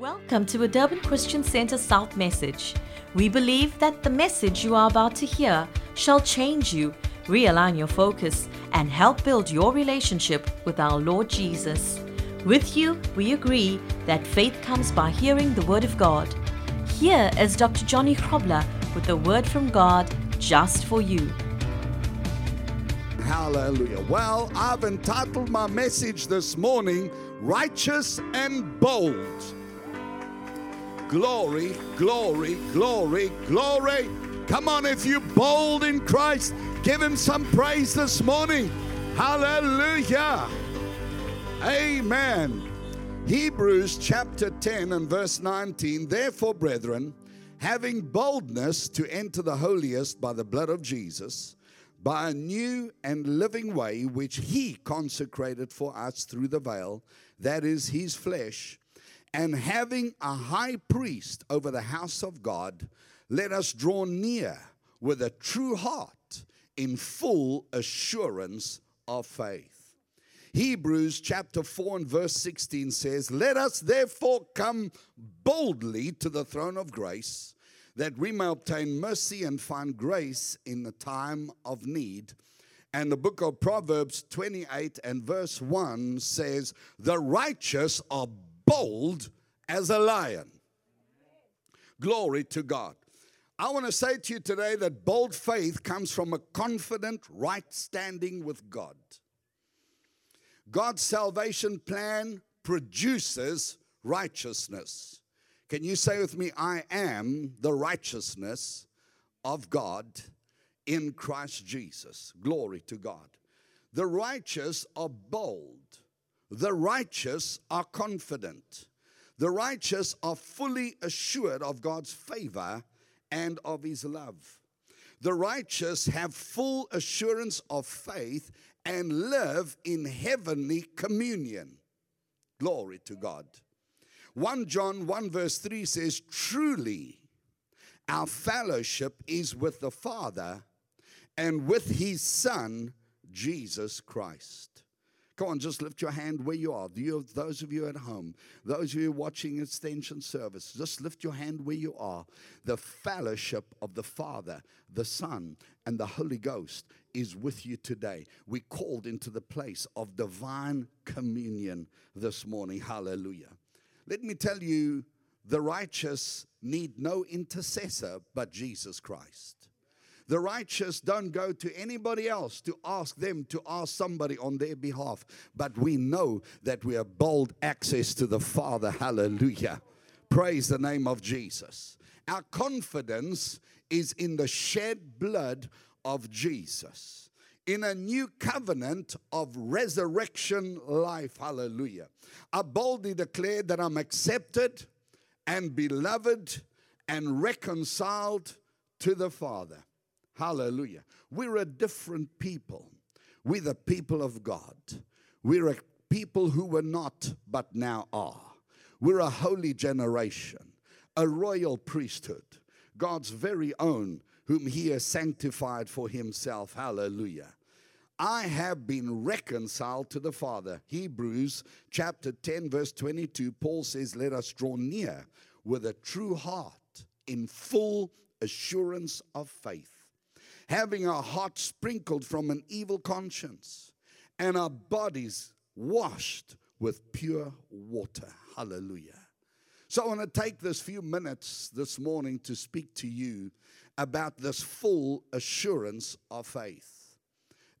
Welcome to a Durban Christian Center South message. We believe that the message you are about to hear shall change you, realign your focus, and help build your relationship with our Lord Jesus. With you, we agree that faith comes by hearing the Word of God. Here is Dr. Johnny Krobler with the Word from God just for you. Hallelujah. Well, I've entitled my message this morning, Righteous and Bold. Glory, glory, glory, glory. Come on, if you're bold in Christ, give him some praise this morning. Hallelujah. Amen. Hebrews chapter 10 and verse 19. Therefore, brethren, having boldness to enter the holiest by the blood of Jesus, by a new and living way which he consecrated for us through the veil, that is his flesh, and having a high priest over the house of God, let us draw near with a true heart in full assurance of faith. Hebrews chapter 4 and verse 16 says, Let us therefore come boldly to the throne of grace that we may obtain mercy and find grace in the time of need. And the book of Proverbs 28 and verse 1 says, The righteous are bold as a lion. Glory to God. I want to say to you today that bold faith comes from a confident right standing with God. God's salvation plan produces righteousness. Can you say with me, I am the righteousness of God in Christ Jesus? Glory to God. The righteous are bold, the righteous are confident, the righteous are fully assured of God's favor and of His love. The righteous have full assurance of faith and live in heavenly communion. Glory to God. 1 John 1 verse 3 says, Truly, our fellowship is with the Father and with his Son, Jesus Christ. Come on, just lift your hand where you are. You, those of you at home, those of you watching extension service, just lift your hand where you are. The fellowship of the Father, the Son, and the Holy Ghost is with you today. We called into the place of divine communion this morning. Hallelujah. Let me tell you, the righteous need no intercessor but Jesus Christ. The righteous don't go to anybody else to ask them to ask somebody on their behalf, but we know that we have bold access to the Father. Hallelujah. Praise the name of Jesus. Our confidence is in the shed blood of Jesus in a new covenant of resurrection life. Hallelujah. I boldly declare that I'm accepted and beloved and reconciled to the Father. Hallelujah. We're a different people. We're the people of God. We're a people who were not but now are. We're a holy generation, a royal priesthood, God's very own whom he has sanctified for himself. Hallelujah. I have been reconciled to the Father. Hebrews chapter 10, verse 22, Paul says, Let us draw near with a true heart in full assurance of faith, having our hearts sprinkled from an evil conscience and our bodies washed with pure water. Hallelujah. So I want to take this few minutes this morning to speak to you about this full assurance of faith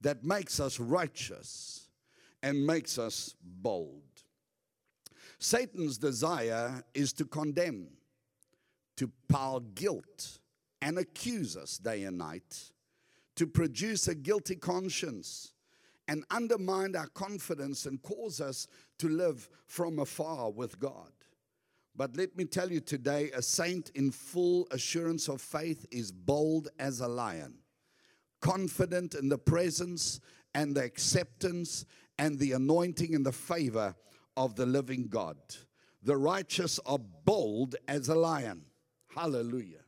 that makes us righteous and makes us bold. Satan's desire is to condemn, to pile guilt and accuse us day and night, to produce a guilty conscience and undermine our confidence and cause us to live from afar with God. But let me tell you today a saint in full assurance of faith is bold as a lion, confident in the presence and the acceptance and the anointing and the favor of the living God. The righteous are bold as a lion. Hallelujah.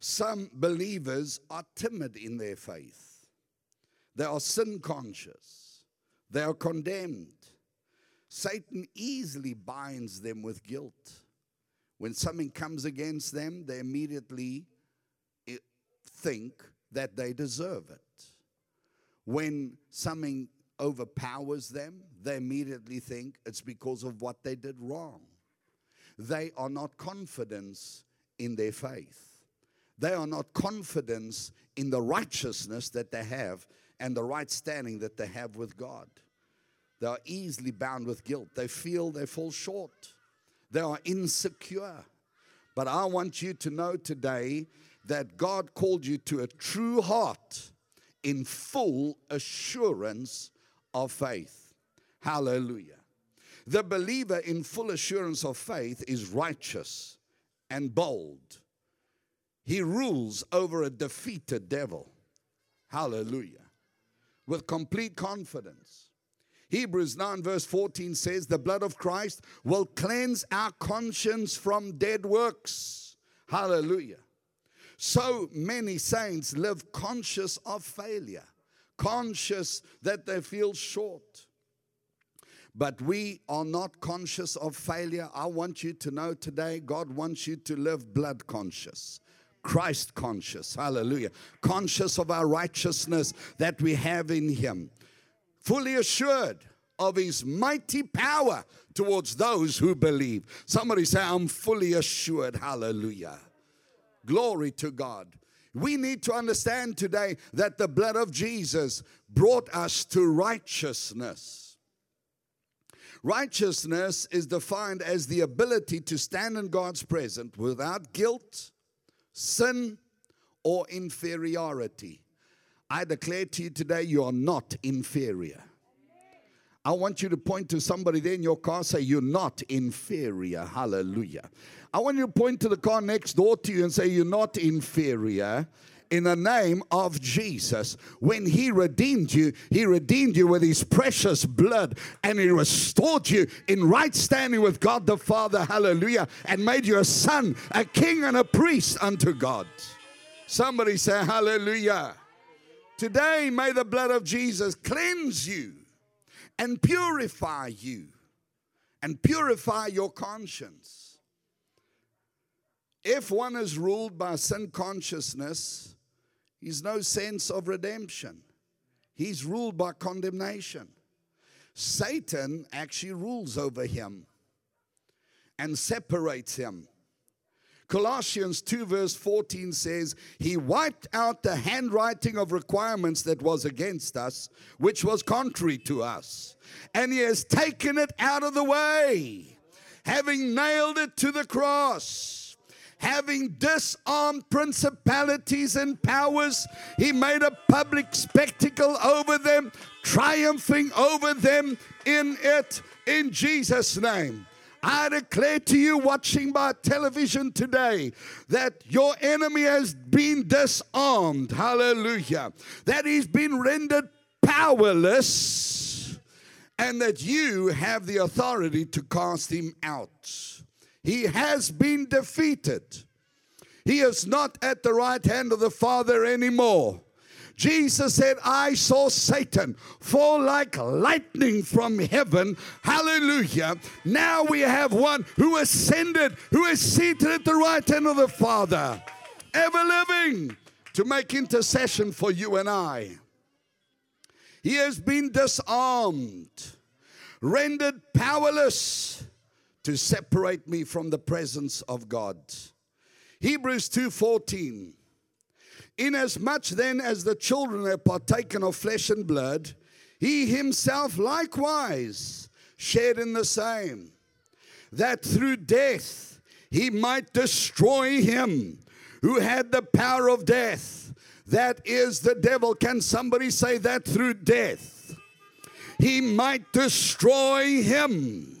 Some believers are timid in their faith, they are sin conscious, they are condemned. Satan easily binds them with guilt When something comes against them, they immediately eh, think that they deserve it. When something overpowers them, they immediately think it's because of what they did wrong. They are not confident in their faith. They are not confident in the righteousness that they have and the right standing that they have with God. They are easily bound with guilt. They feel they fall short. They are insecure. But I want you to know today that God called you to a true heart in full assurance of faith. Hallelujah. The believer in full assurance of faith is righteous and bold. He rules over a defeated devil. Hallelujah. With complete confidence. Hebrews 9, verse 14 says, The blood of Christ will cleanse our conscience from dead works. Hallelujah. So many saints live conscious of failure, conscious that they feel short. But we are not conscious of failure. I want you to know today, God wants you to live blood conscious. Christ conscious, hallelujah. Conscious of our righteousness that we have in Him fully assured of his mighty power towards those who believe. Somebody say, I'm fully assured. Hallelujah. Glory to God. We need to understand today that the blood of Jesus brought us to righteousness. Righteousness is defined as the ability to stand in God's presence without guilt, sin, or inferiority. I declare to you today, you are not inferior. I want you to point to somebody there in your car, say, You're not inferior. Hallelujah. I want you to point to the car next door to you and say, You're not inferior. In the name of Jesus. When He redeemed you, He redeemed you with His precious blood and He restored you in right standing with God the Father. Hallelujah. And made you a son, a king, and a priest unto God. Somebody say, Hallelujah. Today, may the blood of Jesus cleanse you and purify you and purify your conscience. If one is ruled by sin consciousness, he's no sense of redemption. He's ruled by condemnation. Satan actually rules over him and separates him. Colossians 2, verse 14 says, He wiped out the handwriting of requirements that was against us, which was contrary to us, and He has taken it out of the way, having nailed it to the cross. Having disarmed principalities and powers, he made a public spectacle over them, triumphing over them in it in Jesus' name. I declare to you watching by television today that your enemy has been disarmed. Hallelujah. That he's been rendered powerless and that you have the authority to cast him out. He has been defeated. He is not at the right hand of the Father anymore. Jesus said, I saw Satan fall like lightning from heaven. Hallelujah. Now we have one who ascended, who is seated at the right hand of the Father, ever living to make intercession for you and I. He has been disarmed, rendered powerless to separate me from the presence of God. Hebrews 2:14 Inasmuch then as the children have partaken of flesh and blood, he himself likewise shared in the same, that through death he might destroy him who had the power of death. That is the devil. Can somebody say that through death? He might destroy him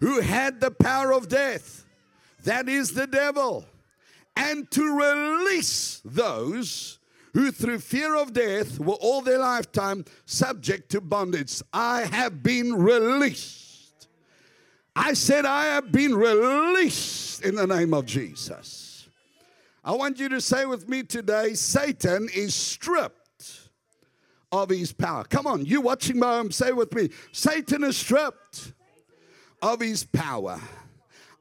who had the power of death. That is the devil and to release those who through fear of death were all their lifetime subject to bondage. I have been released. I said, I have been released in the name of Jesus. I want you to say with me today Satan is stripped of his power. Come on, you watching my home, say with me Satan is stripped of his power.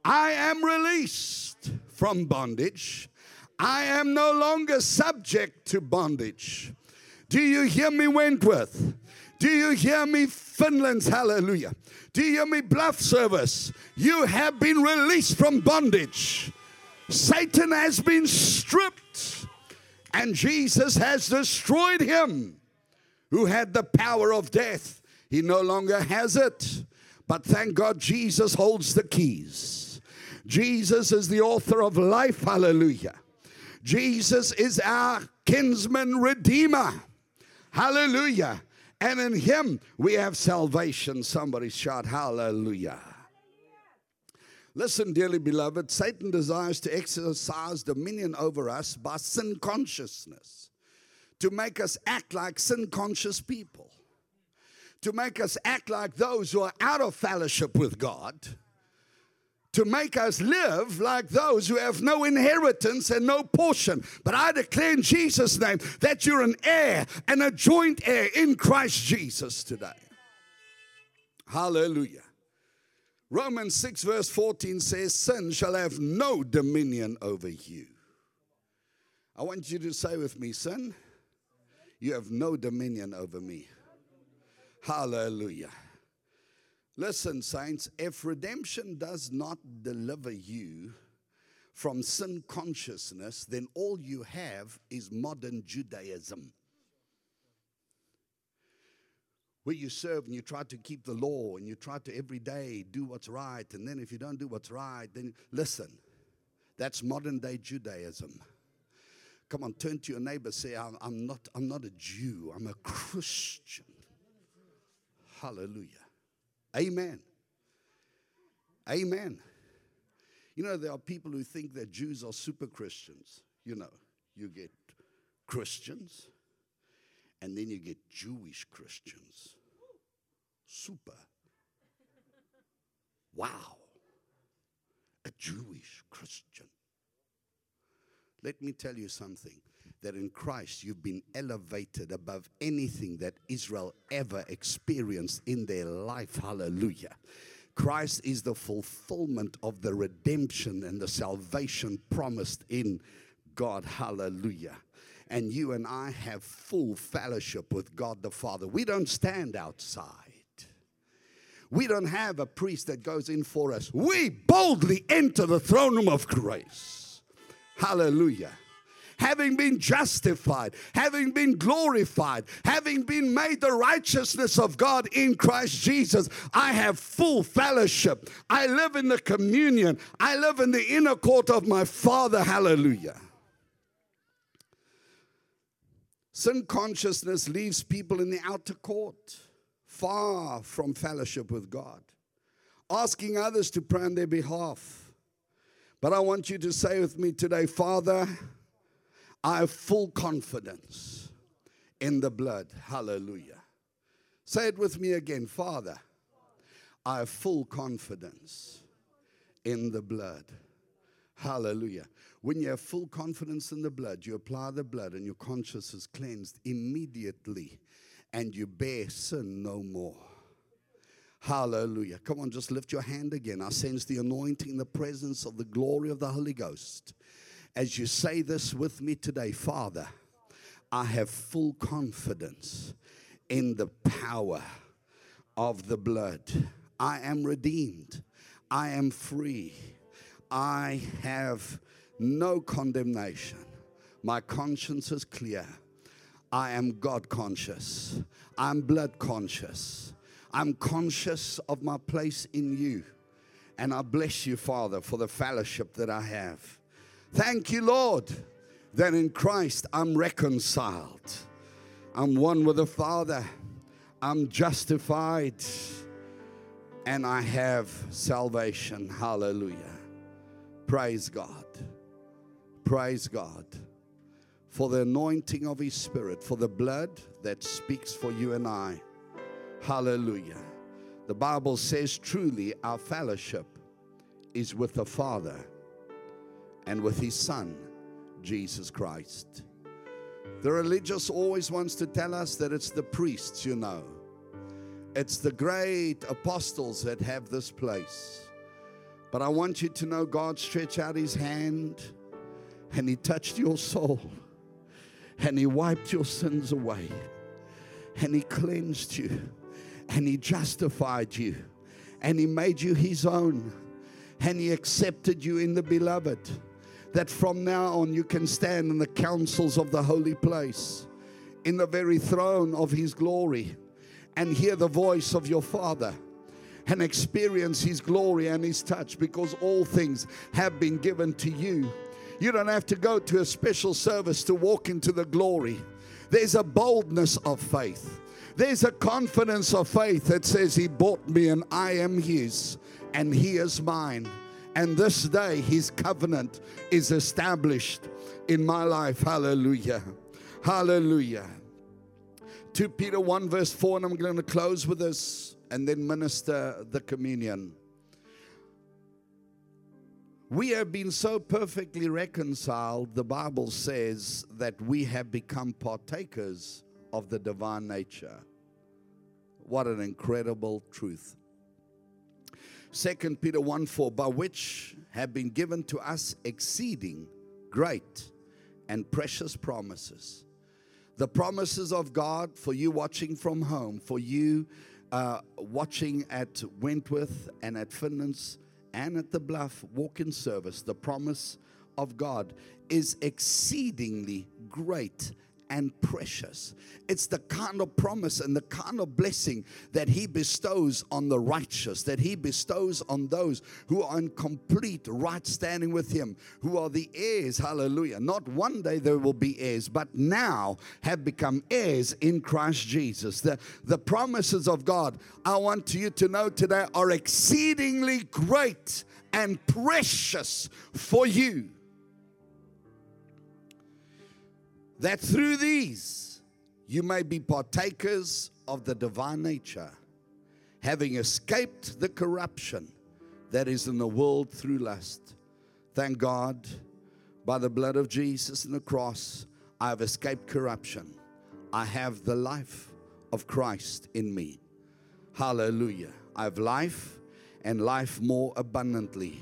I am released from bondage. I am no longer subject to bondage. Do you hear me, Wentworth? Do you hear me, Finland's hallelujah? Do you hear me, Bluff Service? You have been released from bondage. Satan has been stripped, and Jesus has destroyed him who had the power of death. He no longer has it. But thank God Jesus holds the keys. Jesus is the author of life. Hallelujah. Jesus is our kinsman redeemer. Hallelujah. And in him we have salvation. Somebody shout hallelujah. Listen, dearly beloved, Satan desires to exercise dominion over us by sin consciousness, to make us act like sin conscious people, to make us act like those who are out of fellowship with God to make us live like those who have no inheritance and no portion. But I declare in Jesus' name that you're an heir and a joint heir in Christ Jesus today. Hallelujah. Romans 6, verse 14 says, Sin shall have no dominion over you. I want you to say with me, Sin, you have no dominion over me. Hallelujah. Listen, saints, if redemption does not deliver you from sin consciousness, then all you have is modern Judaism. Where you serve and you try to keep the law and you try to every day do what's right, and then if you don't do what's right, then listen, that's modern day Judaism. Come on, turn to your neighbor, say, I'm, not, I'm not a Jew, I'm a Christian. Hallelujah. Amen. Amen. You know, there are people who think that Jews are super Christians. You know, you get Christians, and then you get Jewish Christians. Super. Wow. A Jewish Christian. Let me tell you something that in Christ you've been elevated above anything that Israel ever experienced in their life. Hallelujah. Christ is the fulfillment of the redemption and the salvation promised in God. Hallelujah. And you and I have full fellowship with God the Father. We don't stand outside. We don't have a priest that goes in for us. We boldly enter the throne room of grace. Hallelujah having been justified, having been glorified, having been made the righteousness of God in Christ Jesus, I have full fellowship. I live in the communion, I live in the inner court of my Father. Hallelujah. Sin consciousness leaves people in the outer court, far from fellowship with God, asking others to pray on their behalf. But I want you to say with me today, Father, I have full confidence in the blood. Hallelujah. Say it with me again Father, I have full confidence in the blood. Hallelujah. When you have full confidence in the blood, you apply the blood and your conscience is cleansed immediately and you bear sin no more. Hallelujah. Come on, just lift your hand again. I sense the anointing, the presence of the glory of the Holy Ghost as you say this with me today, Father, I have full confidence in the power of the blood. I am redeemed. I am free. I have no condemnation. My conscience is clear. I am God conscious. I'm blood conscious. I'm conscious of my place in you. And I bless you, Father, for the fellowship that I have. Thank you, Lord, that in Christ I'm reconciled. I'm one with the Father. I'm justified. And I have salvation. Hallelujah. Praise God. Praise God for the anointing of His Spirit, for the blood that speaks for you and I. Hallelujah. The Bible says truly our fellowship is with the Father and with his son, Jesus Christ. The religious always wants to tell us that it's the priests, you know. It's the great apostles that have this place. But I want you to know God stretched out his hand and he touched your soul and he wiped your sins away and he cleansed you and he justified you and he made you his own and he accepted you in the beloved. That from now on you can stand in the councils of the holy place, in the very throne of his glory, and hear the voice of your Father and experience his glory and his touch because all things have been given to you. You don't have to go to a special service to walk into the glory. There's a boldness of faith. There's a confidence of faith that says, He bought me and I am His and He is mine. And this day, His covenant is established in my life. Hallelujah. Hallelujah. 2 Peter 1, verse 4, and I'm going to close with this and then minister the communion. We have been so perfectly reconciled, the Bible says that we have become partakers of the divine nature. What an incredible truth. 2 Peter 1 4, by which have been given to us exceeding great and precious promises. The promises of God for you watching from home, for you uh, watching at Wentworth and at Finland's and at the Bluff walk in service, the promise of God is exceedingly great and precious. It's the kind of promise and the kind of blessing that He bestows on the righteous, that He bestows on those who are in complete right standing with Him, who are the heirs, hallelujah. Not one day there will be heirs, but now have become heirs in Christ Jesus. The, the promises of God, I want you to know today, are exceedingly great and precious for you. That through these you may be partakers of the divine nature, having escaped the corruption that is in the world through lust. Thank God, by the blood of Jesus and the cross, I have escaped corruption. I have the life of Christ in me. Hallelujah. I have life and life more abundantly.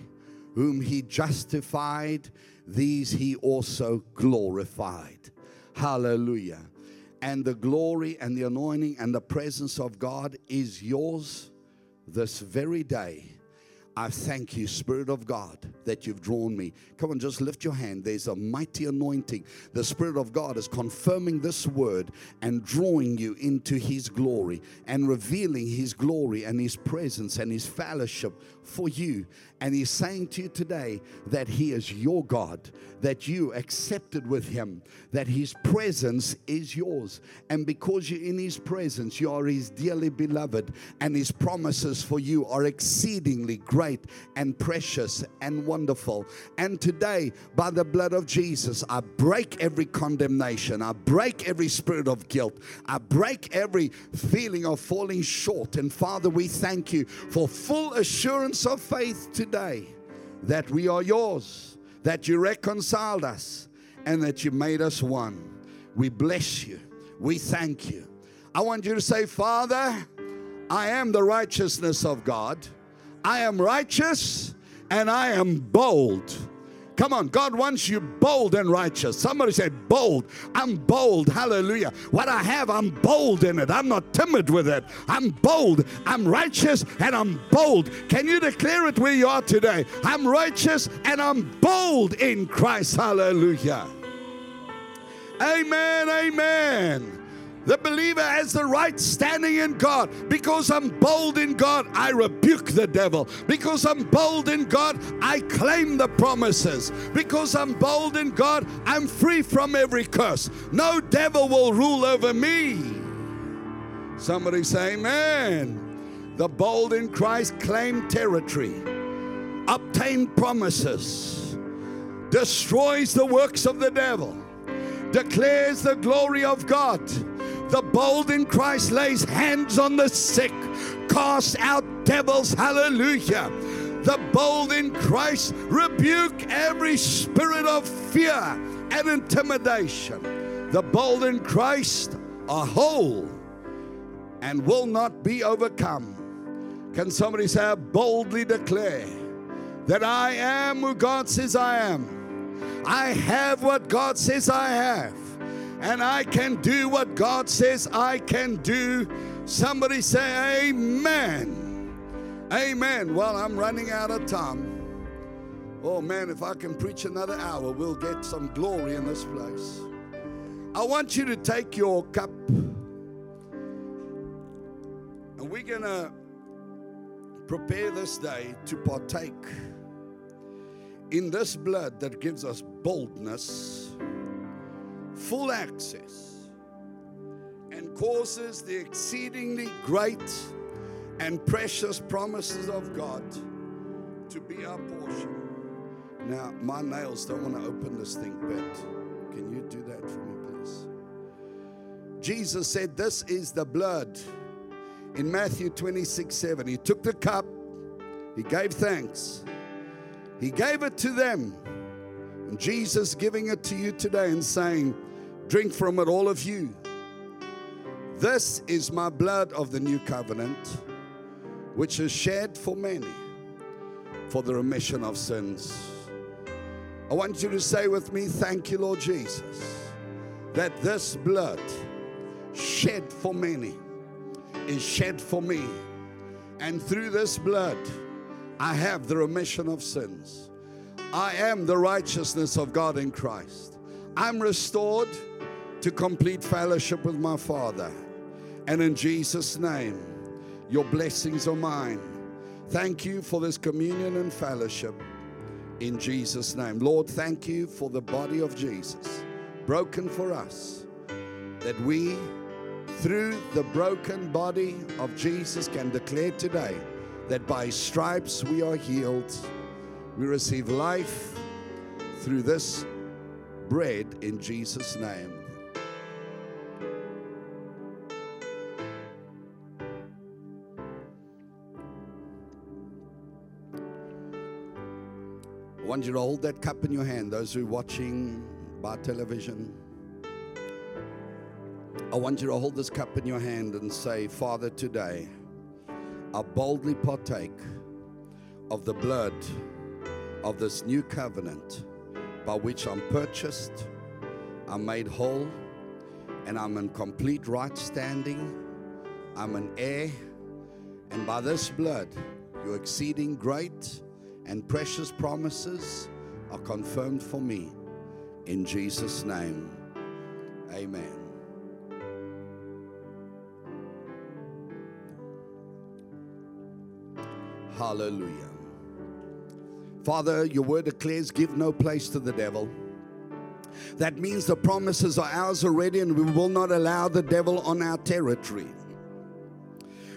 Whom he justified, these he also glorified. Hallelujah. And the glory and the anointing and the presence of God is yours this very day. I thank you, Spirit of God, that you've drawn me. Come on, just lift your hand. There's a mighty anointing. The Spirit of God is confirming this word and drawing you into His glory and revealing His glory and His presence and His fellowship for you. And He's saying to you today that He is your God, that you accepted with Him, that His presence is yours. And because you're in His presence, you are His dearly beloved, and His promises for you are exceedingly great and precious and wonderful. And today, by the blood of Jesus, I break every condemnation, I break every spirit of guilt, I break every feeling of falling short. And Father, we thank you for full assurance of faith today that we are yours, that you reconciled us, and that you made us one. We bless you. We thank you. I want you to say, Father, I am the righteousness of God. I am righteous and I am bold. Come on, God wants you bold and righteous. Somebody say, bold. I'm bold. Hallelujah. What I have, I'm bold in it. I'm not timid with it. I'm bold. I'm righteous and I'm bold. Can you declare it where you are today? I'm righteous and I'm bold in Christ. Hallelujah. Amen. Amen. The believer has the right standing in God. Because I'm bold in God, I rebuke the devil. Because I'm bold in God, I claim the promises. Because I'm bold in God, I'm free from every curse. No devil will rule over me. Somebody say, Amen. The bold in Christ claim territory, obtain promises, destroys the works of the devil, declares the glory of God the bold in Christ lays hands on the sick, cast out devils. Hallelujah. The bold in Christ rebuke every spirit of fear and intimidation. The bold in Christ are whole and will not be overcome. Can somebody say, I boldly declare that I am who God says I am. I have what God says I have. And I can do what God says I can do. Somebody say, Amen. Amen. Well, I'm running out of time. Oh man, if I can preach another hour, we'll get some glory in this place. I want you to take your cup and we're going to prepare this day to partake in this blood that gives us boldness, full access, and causes the exceedingly great and precious promises of God to be our portion. Now, my nails don't want to open this thing, but can you do that for me, please? Jesus said, This is the blood in Matthew 26 7. He took the cup, he gave thanks, he gave it to them. And Jesus giving it to you today and saying, Drink from it, all of you. This is my blood of the new covenant, which is shed for many for the remission of sins. I want you to say with me, Thank you, Lord Jesus, that this blood shed for many is shed for me. And through this blood, I have the remission of sins. I am the righteousness of God in Christ. I'm restored to complete fellowship with my Father. And in Jesus' name, your blessings are mine. Thank you for this communion and fellowship. In Jesus' name. Lord, thank you for the body of Jesus, broken for us, that we through the broken body of Jesus can declare today that by stripes we are healed. We receive life through this bread in Jesus' name. I want you to hold that cup in your hand, those who are watching by television. I want you to hold this cup in your hand and say, Father, today I boldly partake of the blood of this new covenant by which I'm purchased, I'm made whole, and I'm in complete right standing. I'm an heir, and by this blood, your exceeding great and precious promises are confirmed for me. In Jesus' name, amen. Hallelujah. Father, your word declares, give no place to the devil. That means the promises are ours already, and we will not allow the devil on our territory.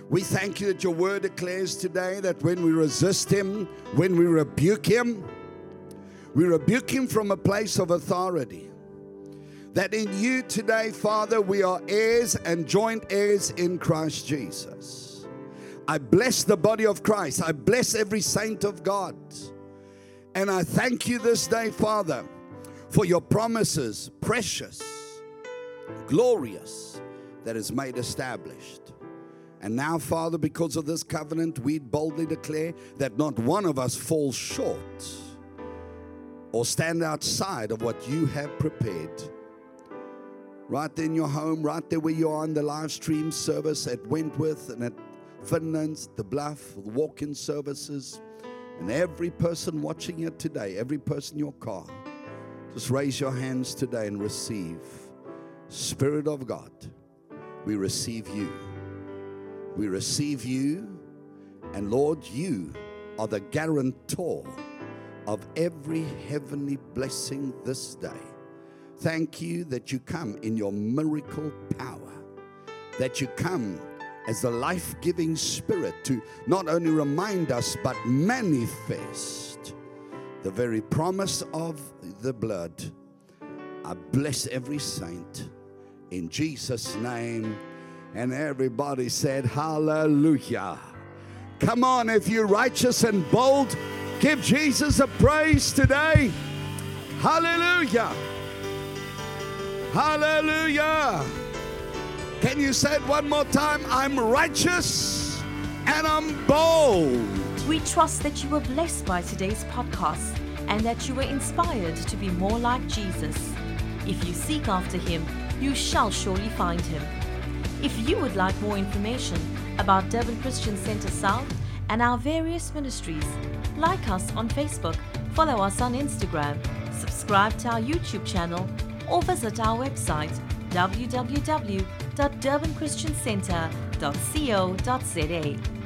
We thank you that your word declares today that when we resist him, when we rebuke him, we rebuke him from a place of authority. That in you today, Father, we are heirs and joint heirs in Christ Jesus. I bless the body of Christ. I bless every saint of God. And I thank you this day, Father, for your promises, precious, glorious, that is made established. And now, Father, because of this covenant, we boldly declare that not one of us falls short or stand outside of what you have prepared. Right there in your home, right there where you are in the live stream service at Wentworth and at Finland, the Bluff, the walk in services, and every person watching it today, every person in your car, just raise your hands today and receive. Spirit of God, we receive you. We receive you, and Lord, you are the guarantor of every heavenly blessing this day. Thank you that you come in your miracle power, that you come as the life giving spirit to not only remind us but manifest the very promise of the blood. I bless every saint in Jesus' name. And everybody said, Hallelujah. Come on, if you're righteous and bold, give Jesus a praise today. Hallelujah. Hallelujah. Can you say it one more time? I'm righteous and I'm bold. We trust that you were blessed by today's podcast and that you were inspired to be more like Jesus. If you seek after him, you shall surely find him. If you would like more information about Durban Christian Center South and our various ministries, like us on Facebook, follow us on Instagram, subscribe to our YouTube channel, or visit our website www.durbanchristiancenter.co.za.